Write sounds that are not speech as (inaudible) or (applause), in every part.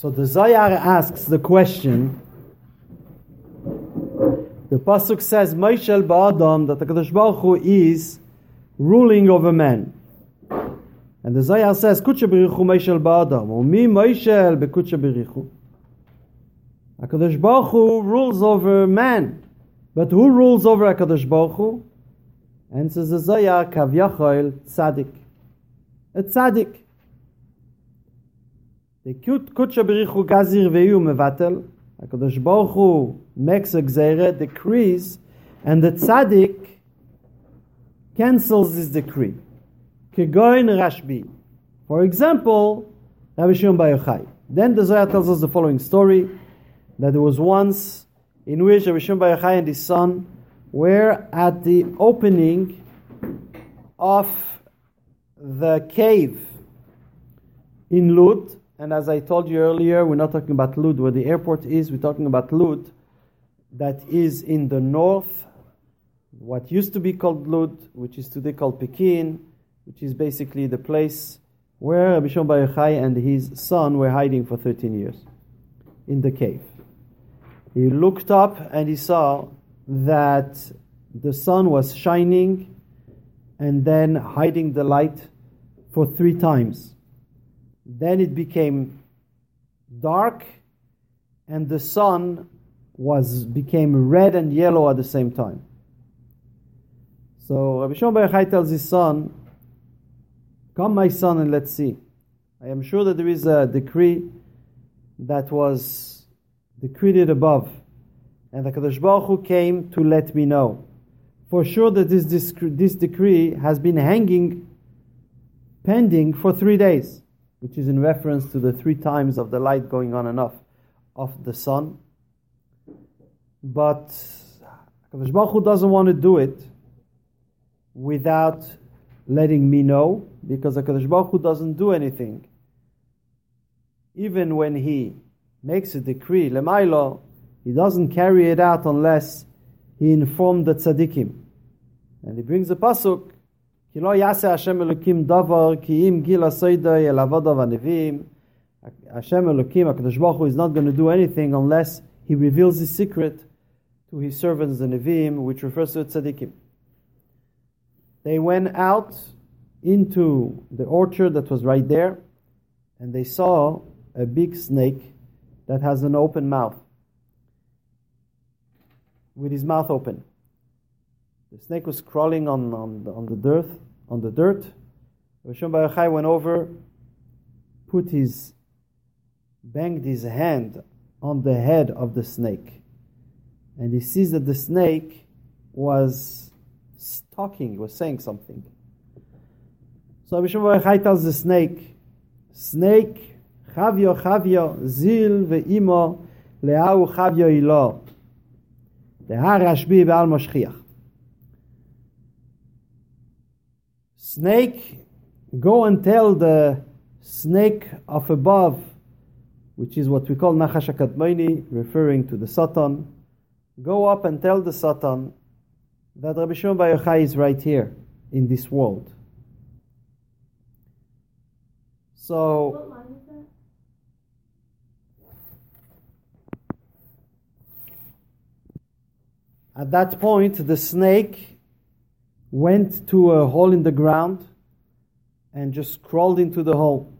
So the Zohar asks the question. The pasuk says, "Moishel ba'adam," that the Kadosh Baruch Hu is ruling over men. And the Zohar says, "Kutsha berichu Moishel ba'adam." or Umi Moishel bekutsha berichu. Hakadosh Baruch Hu rules over man, but who rules over Hakadosh Baruch Hu? And says the Zohar, "Kavyachol tzaddik." A The kutsha berichu gazir ve'yu mevatel. HaKadosh Baruch Hu makes a gzera, decrees, and the tzaddik cancels this decree. Kegoin Rashbi. For example, Rabbi Shimon Bar Yochai. Then the Zohar tells us the following story, that there was once in which Rabbi Shimon Bar Yochai and his son were at the opening of the cave in Lud, and as I told you earlier, we're not talking about Lud where the airport is, we're talking about Lud that is in the north, what used to be called Lud, which is today called Pekin, which is basically the place where Rabbi Shimon Bar Yochai and his son were hiding for 13 years in the cave. He looked up and he saw that the sun was shining and then hiding the light for three times. Then it became dark, and the sun was became red and yellow at the same time. So Rabbi Shimon Bar Yochai tells his son, "Come, my son, and let's see. I am sure that there is a decree that was decreed above, and the Kadosh Baruch Hu came to let me know. For sure that this, this, this decree has been hanging, pending for three days." Which is in reference to the three times of the light going on and off of the sun. But Kadosh Baruch Hu doesn't want to do it without letting me know, because Kadosh Baruch Hu doesn't do anything. Even when he makes a decree, lemailo, he doesn't carry it out unless he informed the tzaddikim. And he brings a pasuk כי לא יעשה השם אלוקים דבר כי אם גיל הסוידוי אל עבודו והנביאים Hashem Elokim, HaKadosh Baruch Hu is not going to do anything unless He reveals His secret to His servants, the Nevi'im, which refers to tzaddikim. They went out into the orchard that was right there, and they saw a big snake that has an open mouth, with his mouth open. The snake was crawling on, on, the, on the dirt. On the dirt. Rishon Bar Yochai went over, put his, banged his hand on the head of the snake, and he sees that the snake was talking, was saying something. So Rishon Bar Yochai tells the snake, "Snake, chavyo chavyo zil ve'imo le'au chavyo ilo." Le'ha Rashbi moshchiach. Snake, go and tell the snake of above, which is what we call Nachash HaKadmoni, referring to the Satan. Go up and tell the Satan that Rabbi Shimon Bar Yochai is right here in this world. So, at that point, the snake went to a hole in the ground and just crawled into the hole.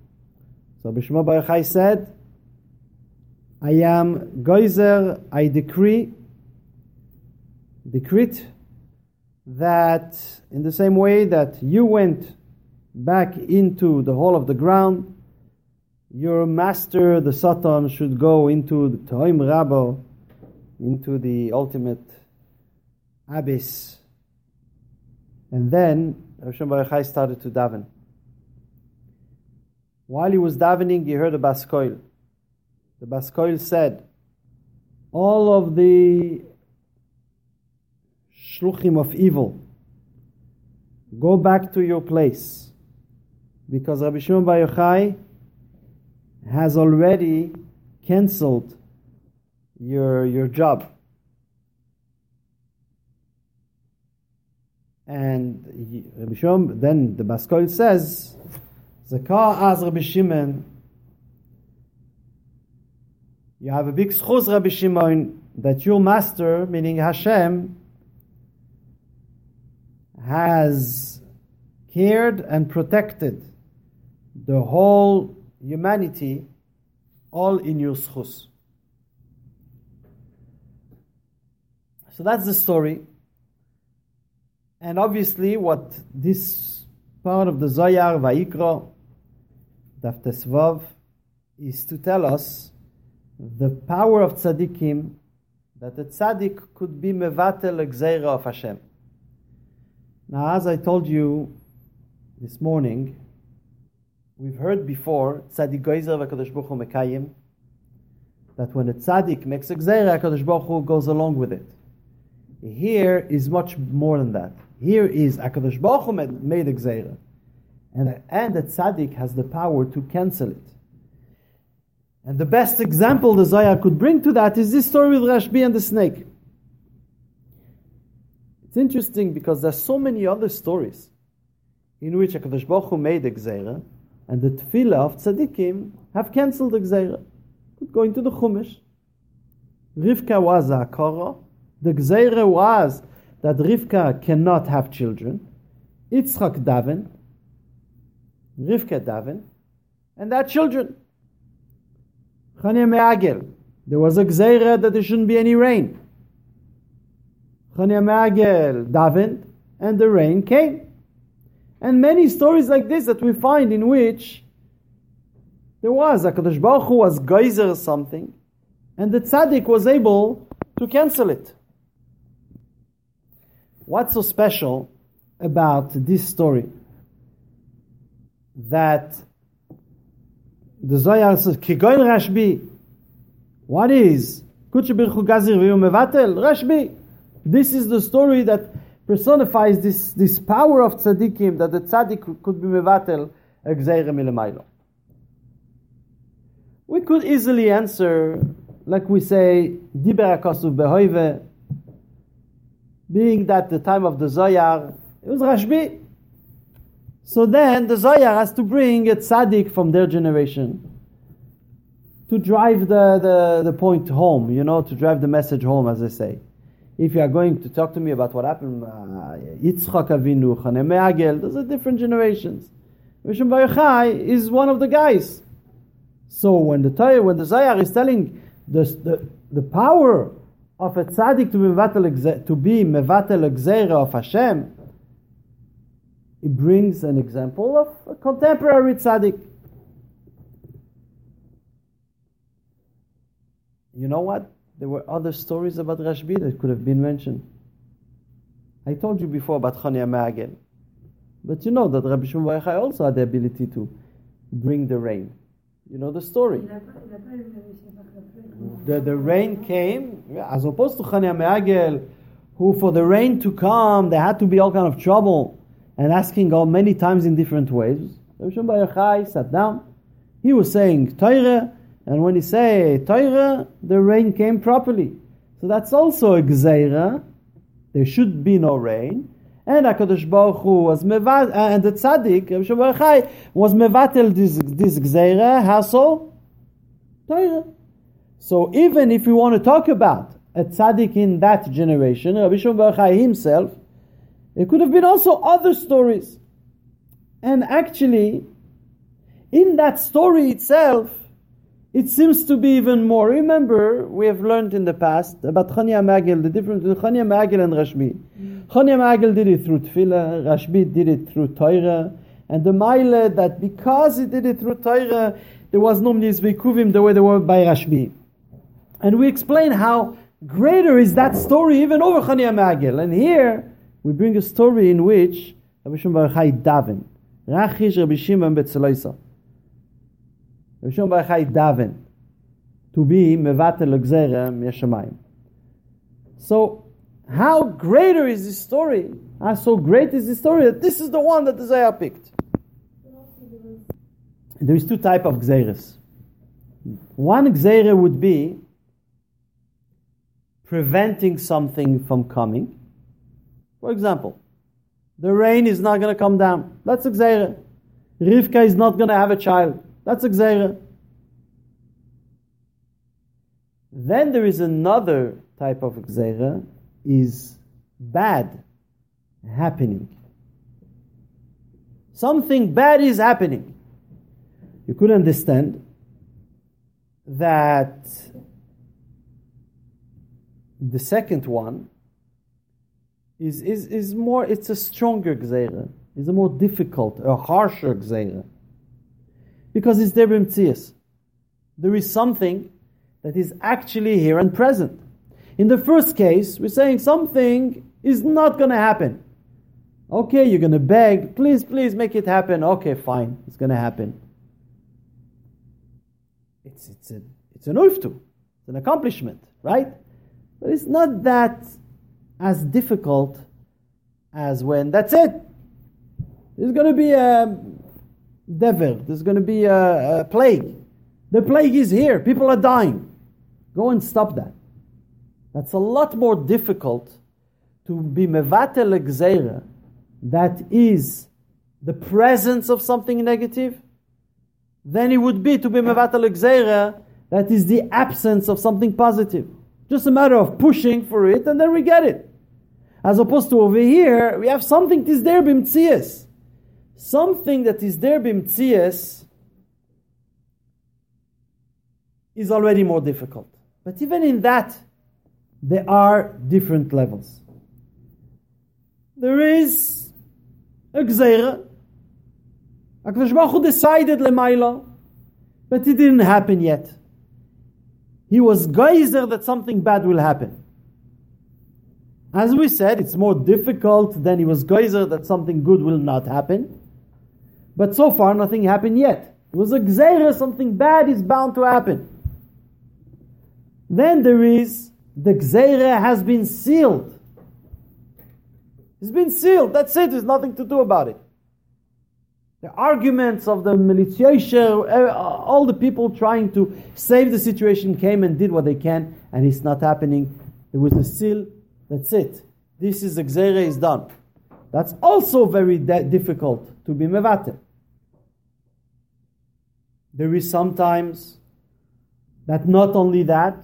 So Bishma Bar Yochai said, I am Geyser, I decree, decree that in the same way that you went back into the hole of the ground, your master, the Satan, should go into the Toim Rabo, into the ultimate abyss and then Rosh Bar Yochai started to daven. While he was davening, he heard a baskoil. The baskoil said, all of the shluchim of evil, go back to your place. Because Rabbi Shimon Bar Yochai has already cancelled your, your job. And Rabbi Shimon, then the Baskoil says, Zakar as Rabbi Shimon, You have a big schus, Rabbi Shimon, that your master, meaning Hashem, has cared and protected the whole humanity all in your schus. So that's the story. And obviously, what this part of the Vayikra, Daf Tesvav, is to tell us the power of tzaddikim, that the tzaddik could be mevatel gzeira of Hashem. Now, as I told you this morning, we've heard before tzaddik goizer v'kadosh baruch mekayim, that when a tzaddik makes a gzeira, Kadosh Baruch Hu goes along with it. Here is much more than that. Here is Akadosh Baruch Hu made a gzeira, and and the tzaddik has the power to cancel it. And the best example the Zohar could bring to that is this story with Rashbi and the snake. It's interesting because there's so many other stories in which Hakadosh Baruch Hu made a gzeira, and the tefillah of tzaddikim have cancelled the gzeira. Could go into the Chumash. Rivka was a kara. The gzeira was that Rivka cannot have children. Yitzchak daven, Rivka daven, and their children. Choni HaMe'agel. There was a gzeira that there shouldn't be any rain. Choni HaMe'agel davened, and the rain came. And many stories like this that we find in which there was a Kadosh Baruch Hu was geyser something, and the tzaddik was able to cancel it. What's so special about this story? That the Zohar says, Kigoin Rashbi. What is? Rashbi. This is the story that personifies this, this power of tzaddikim, that the tzaddik could be Mevatel Gzeire Milemaylo. We could easily answer, like we say, Diber HaKosuv Behoive, being that the time of the Zohar, it was Rashbi. So then the Zohar has to bring a tzaddik from their generation to drive the, the, the point home, you know, to drive the message home, as I say. If you are going to talk to me about what happened, uh, Yitzchak Avinu, Chanem those are different generations. Rishon Bar Yochai is one of the guys. So when the Torah, when the Zohar is telling the, the, the power of a tzaddik to be mevatel to be mevatel of Hashem, it brings an example of a contemporary tzaddik. You know what? There were other stories about Rashbi that could have been mentioned. I told you before about Choni HaMe'agel. But you know that Rabbi Shimon also had the ability to bring the rain. You know the story. The, the rain came, as opposed to Choni HaMe'agel, who for the rain to come, there had to be all kind of trouble and asking God many times in different ways. Rabbi sat down. He was saying Torah, and when he say Torah, the rain came properly. So that's also a gzeira. There should be no rain. And Hakadosh Baruch Hu was mevat, uh, and the tzaddik Rabbi was mevatel this this gzeira. How? Torah. So even if we want to talk about a tzaddik in that generation, Rabbi Shimon Yochai himself it could have been also other stories. And actually, in that story itself, it seems to be even more. Remember, we have learned in the past about Choni HaMe'agel, the difference between Choni HaMe'agel and Rashbi. Mm. Choni HaMe'agel did it through Tefillah, Rashbi did it through Torah, and the Maile that because he did it through Torah, there was no Nizvikuvim the way they were by Rashbi. And we explain how greater is that story even over Choni HaMe'agel. And here, we bring a story in which Rabbi Shimon Bar Yochai daven. Rachish Rabbi Shimon Betzeloisa. Rabbi Shimon Bar Yochai daven to be mevatel gzera yeshamayim. So, how greater is this story? How so great is this story that this is the one that the Zohar picked? There is two type of gzeres. One gzera would be preventing something from coming, for example, the rain is not going to come down. That's a gzeira. Rivka is not going to have a child. That's a gzeira. Then there is another type of gzeira, is bad happening. Something bad is happening. You could understand that the second one is, is, is more, it's a stronger gzeira. It's a more difficult, a harsher gzeira. Because it's there b'mtzias. There is something that is actually here and present. In the first case, we're saying something is not going to happen. Okay, you're going to beg, please, please make it happen. Okay, fine, it's going to happen. It's, it's, a, it's an uftu, it's an accomplishment, right? But it's not that as difficult as when that's it. There's going to be a devil, there's going to be a, a plague. The plague is here, people are dying. Go and stop that. That's a lot more difficult to be mevatel gzeira that is the presence of something negative than it would be to be mevatel gzeira that is the absence of something positive. Just a matter of pushing for it and then we get it. As opposed to over here, we have something that is there bimtzias. Something that is there bimtzias is already more difficult. But even in that, there are different levels. There is a gzeira. HaKadosh Baruch decided lemaila, but it didn't happen yet. He was geyser that something bad will happen. As we said, it's more difficult than he was geyser that something good will not happen. But so far, nothing happened yet. It was a gzeira, something bad is bound to happen. Then there is the gzeira has been sealed. It's been sealed. That's it. There's nothing to do about it. The arguments of the militia, uh, all the people trying to save the situation came and did what they can, and it's not happening. There was a seal. That's it. This is Gzeira is done. That's also very de- difficult to be mevate. There is sometimes that not only that,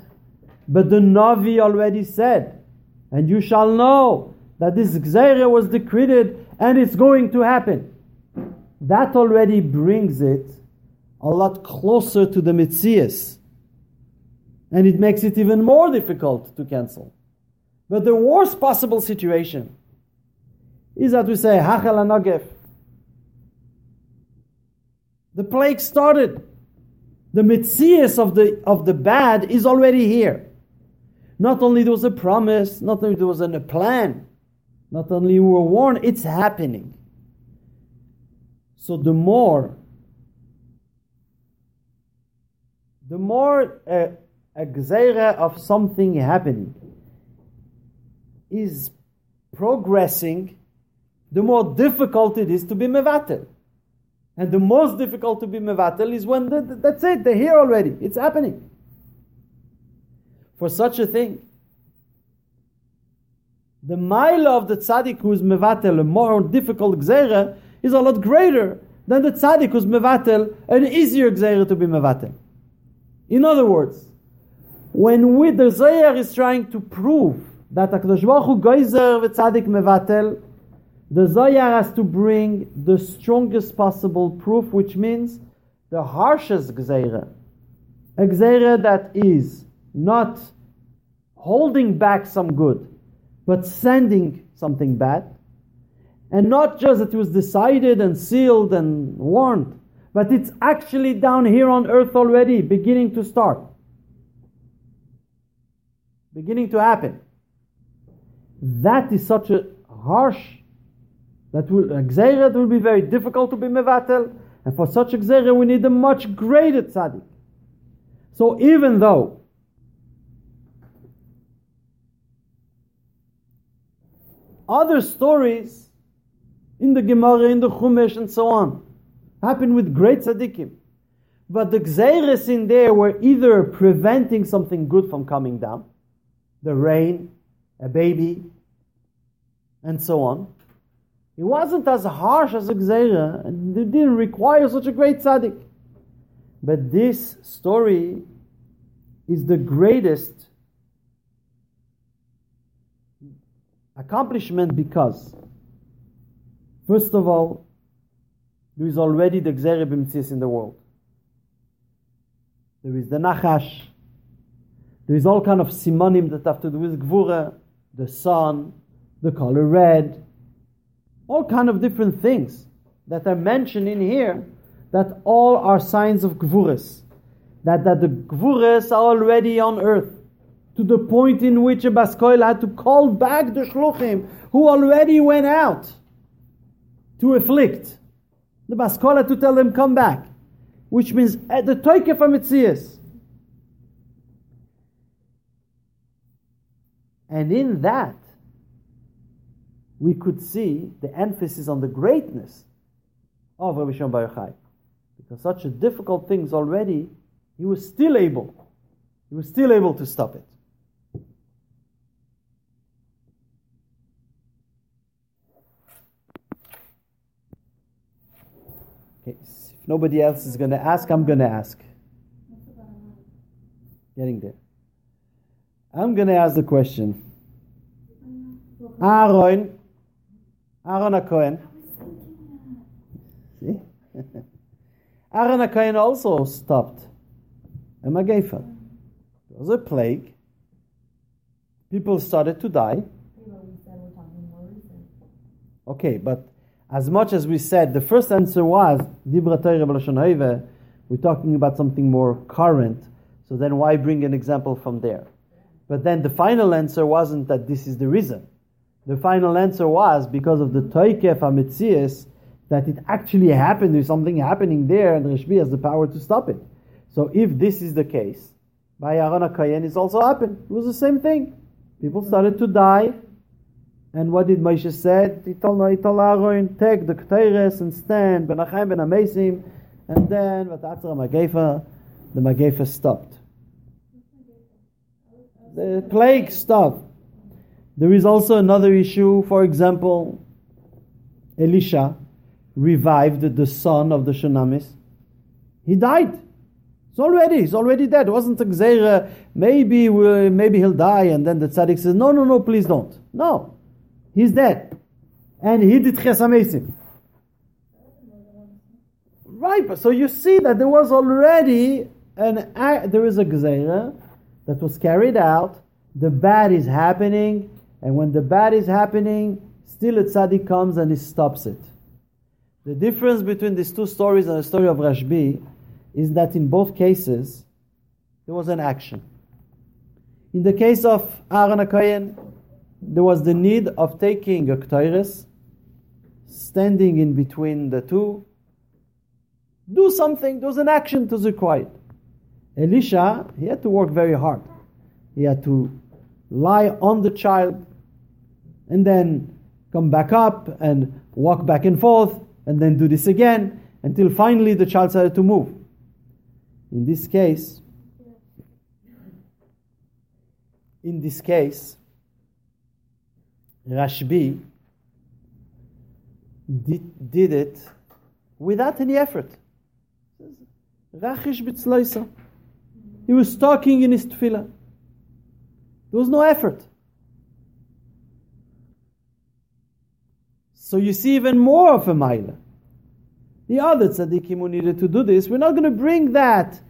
but the Navi already said, and you shall know that this Gzeira was decreed and it's going to happen that already brings it a lot closer to the Mitzias. And it makes it even more difficult to cancel. But the worst possible situation is that we say, Hachel Anagef. The plague started. The Mitzias of the, of the bad is already here. Not only there was a promise, not only there was a plan, not only we were warned, it's happening. So the more, the more a, a gzeira of something happening is progressing, the more difficult it is to be mevatel. And the most difficult to be mevatel is when the, that's it, they're here already, it's happening. For such a thing, the mile of the tzaddik who is mevatel, a more difficult gzeira, is a lot greater than the tzaddik who's mevatel, an easier gzeira to be mevatel. In other words, when we, the Zohar is trying to prove that HaKadosh Baruch Hu geyser v'tzadik mevatel, the Zohar has to bring the strongest possible proof, which means the harshest gzeira. A gzeira that is not holding back some good, but sending something bad. And not just that it was decided and sealed and warned, but it's actually down here on earth already, beginning to start. Beginning to happen. That is such a harsh, that will, gzeira will be very difficult to be mevatel, and for such a gzeira we need a much greater tzaddik. So even though other stories in the Gemara, in the Chumash, and so on. Happened with great tzaddikim. But the gzeiris in there were either preventing something good from coming down, the rain, a baby, and so on. It wasn't as harsh as a gzeira, and it didn't require such a great tzaddik. But this story is the greatest accomplishment because, first of all, there is already the Gzerah B'Mtzias in the world. There is the Nachash. There is all kind of simonim that have to do with Gvura, the sun, the color red, all kind of different things that are mentioned in here that all are signs of Gvuras. That, that the Gvuras are already on earth to the point in which a Baskoil had to call back the Shluchim who already went out to afflict. The Baskoil had to tell them, come back. Which means at the Toikef HaMetzias. And in that, we could see the emphasis on the greatness of Rabbi Shimon Bar. Because such a difficult things already, he was still able. He was still able to stop it. Okay, if nobody else is going to ask, I'm going to ask. Getting there. I'm going to ask the question. Aaron, Aaron HaKohen. See? (laughs) Aaron HaKohen also stopped a Magefa. There was a plague. People started to die. Okay, but as much as we said, the first answer was Dibra Torah we're talking about something more current. So then why bring an example from there? But then the final answer wasn't that this is the reason. The final answer was because of the Toikef HaMetzias, that it actually happened, there's something happening there, and Rishbi has the power to stop it. So if this is the case, by Aaron HaKohen it's also happened. It was the same thing. People started to die, and what did Moshe said? He told, he told Aaron, take the Ketores and stand, Ben Ben Amesim, and then, Vatatzra Magefa, the Magefa stopped. The plague stopped. There is also another issue, for example, Elisha revived the son of the Shunamis. He died. He's already, he's already dead. It wasn't a maybe, maybe he'll die, and then the tzaddik says, no, no, no, please don't. No. He's dead. And he did chesamesim. Right, so you see that there was already an there is a gzeira that was carried out. The bad is happening, and when the bad is happening, still a tzaddik comes and he stops it. The difference between these two stories and the story of Rashbi is that in both cases there was an action. In the case of Aaron HaKoyen, there was the need of taking a Ktoiris, standing in between the two, do something, there was an action to required. Elisha, he had to work very hard. He had to lie on the child and then come back up and walk back and forth and then do this again until finally the child started to move. In this case, in this case, Rashbi did, did it without any effort. Rachish b'tzloisa. He was talking in his tefillah. There was no effort. So you see even more of a Maila. The other tzaddikim who needed to do this, we're not going to bring that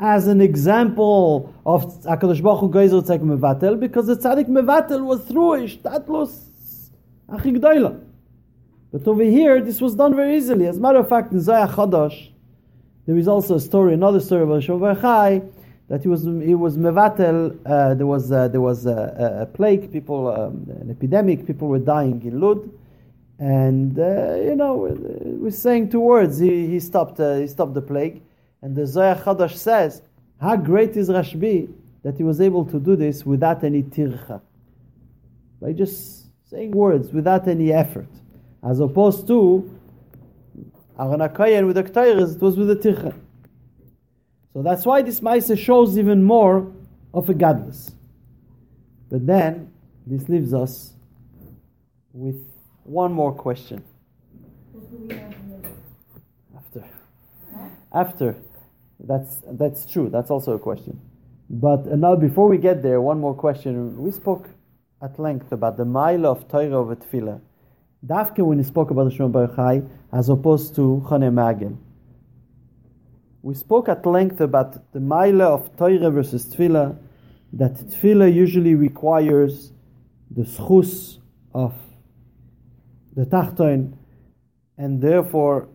as an example of HaKadosh Baruch Hu Geizer Tzaddik Mevatel, because the Tzaddik Mevatel was through Ishtatlos Achigdoila. But over here, this was done very easily. As a matter of fact, in Zohar Chodosh, there is also a story, another story about Shovar that he was he was mevatel. Uh, there was uh, there was a, a plague, people, um, an epidemic. People were dying in Lud, and uh, you know, we're saying two words. He, he stopped uh, he stopped the plague, and the Zohar Chadash says, "How great is Rashbi that he was able to do this without any tircha, by just saying words without any effort, as opposed to Aaron HaKoyen with the Ketores, it was with the tircha." So that's why this Maisa shows even more of a gadlus. But then this leaves us with one more question. After. After. That's, that's true. That's also a question. But uh, now, before we get there, one more question. We spoke at length about the mile of Torah of Tefillah. Dafke when he spoke about the Shemon Baruch Chai, as opposed to Chane Magel. We spoke at length about the mile of Torah versus Tefillah, that Tefillah usually requires the schus of the Tachton, and therefore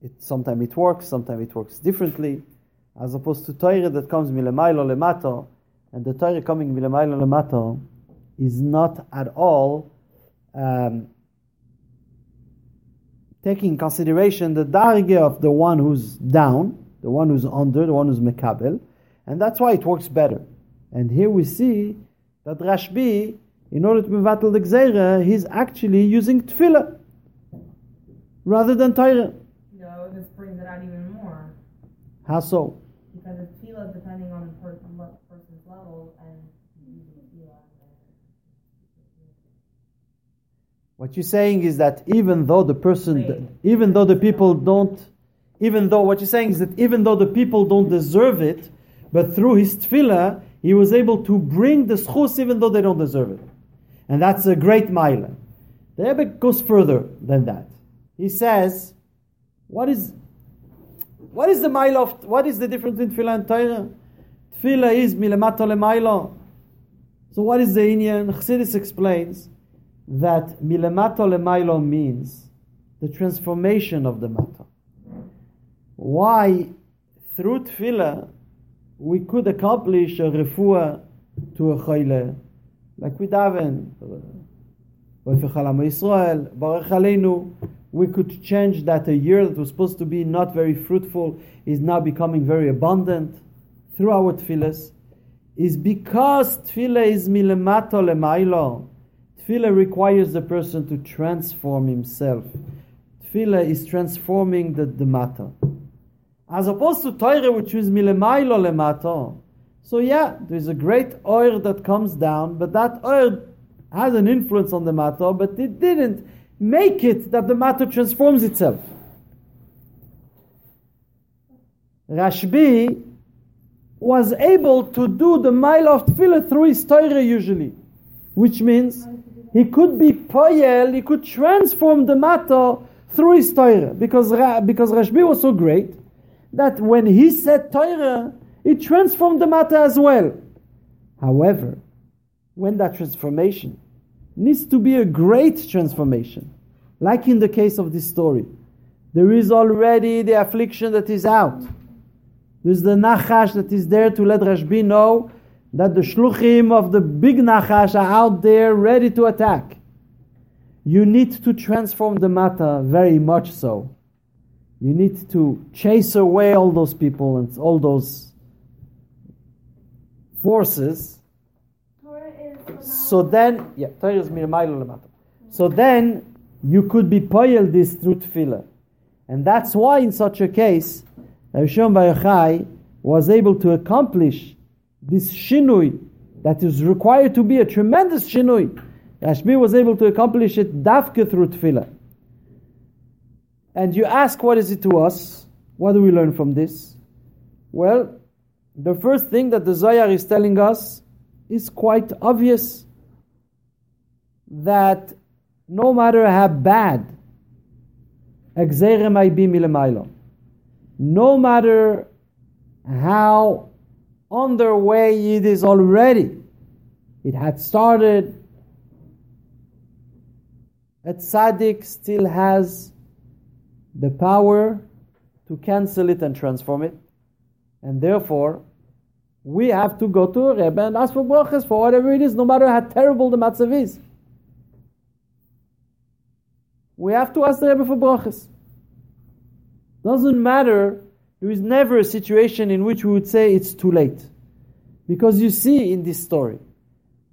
it sometimes it works, sometimes it works differently, as opposed to Torah that comes milemailo lemato, and the Torah coming milemailo lemato is not at all um, taking consideration the darge of the one who's down, the one who's under, the one who's mekabel, and that's why it works better. And here we see that Rashbi, in order to mevatel the gzeira, he's actually using tefillah rather than Torah. No, this brings it out even more. How so? Because it's tefillah depending on the person, person's level and. What you're saying is that even though the person, even though the people don't, even though what you're saying is that even though the people don't deserve it, but through his tefillah, he was able to bring the schus even though they don't deserve it. And that's a great mile. The Rebbe goes further than that. He says, what is what is the mile of what is the difference between tefillah and Torah? Tefillah is milemato lemailo. So what is the Inyan? Chassidus explains that milemato lemailo means the transformation of the matter. Why through tefillah we could accomplish a refuah to a choyle, like we daven, Israel, Baruch Aleinu, we could change that a year that was supposed to be not very fruitful is now becoming very abundant through our tefillahs, is because tefillah is milemato lemailo. Tefillah requires the person to transform himself. Tefillah is transforming the, the matter. As opposed to Torah, which is milemailo lemato. So yeah, there's a great oil that comes down, but that oil has an influence on the matter, but it didn't make it that the matter transforms itself. Rashbi was able to do the mile of tefillah through his Torah usually, which means he could be poyel, he could transform the matter through his Torah, because, because Rashbi was so great that when he said Torah, it transformed the matter as well. However, when that transformation needs to be a great transformation, like in the case of this story, there is already the affliction that is out. There's the Nachash that is there to let Rashbi know that the Shluchim of the big Nachash are out there ready to attack. You need to transform the matter very much so. You need to chase away all those people and all those forces. So then, yeah, So then you could be poyel this through tefillah. And that's why in such a case, Rishon Baruchai was able to accomplish this shinui that is required to be a tremendous shinui. Rashbi was able to accomplish it dafke through tefillah. And you ask, what is it to us? What do we learn from this? Well, the first thing that the Zohar is telling us is quite obvious that no matter how bad be no matter how on their way it is already, it had started, a tzaddik still has the power to cancel it and transform it. And therefore, we have to go to a Rebbe and ask for brachas for whatever it is, no matter how terrible the matzav is. We have to ask the Rebbe for brachas. Doesn't matter. There is never a situation in which we would say it's too late. Because you see in this story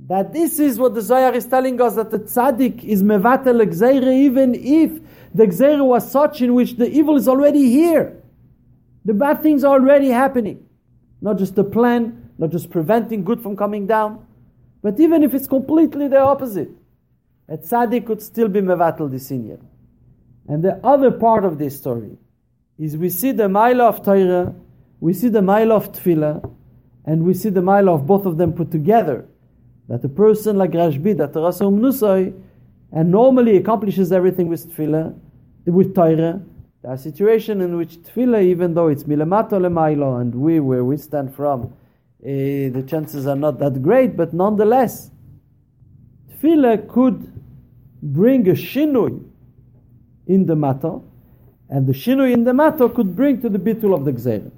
that this is what the Zohar is telling us that the tzaddik is mevatel gzeire even if the gzeire was such in which the evil is already here. The bad things are already happening. Not just the plan, not just preventing good from coming down, but even if it's completely the opposite, a tzaddik could still be mevatel this And the other part of this story is we see the mile of Torah, we see the mile of Tefillah, and we see the mile of both of them put together. That a person like Rashbi, that Rasum Nusay, and normally accomplishes everything with tefillah, with Torah. There are situations in which tefillah, even though it's milamato lemailo, and we, where we stand from, uh, the chances are not that great, but nonetheless, tefillah could bring a shinui in the matter, and the shinui in the matter could bring to the bitul of the gzeirah.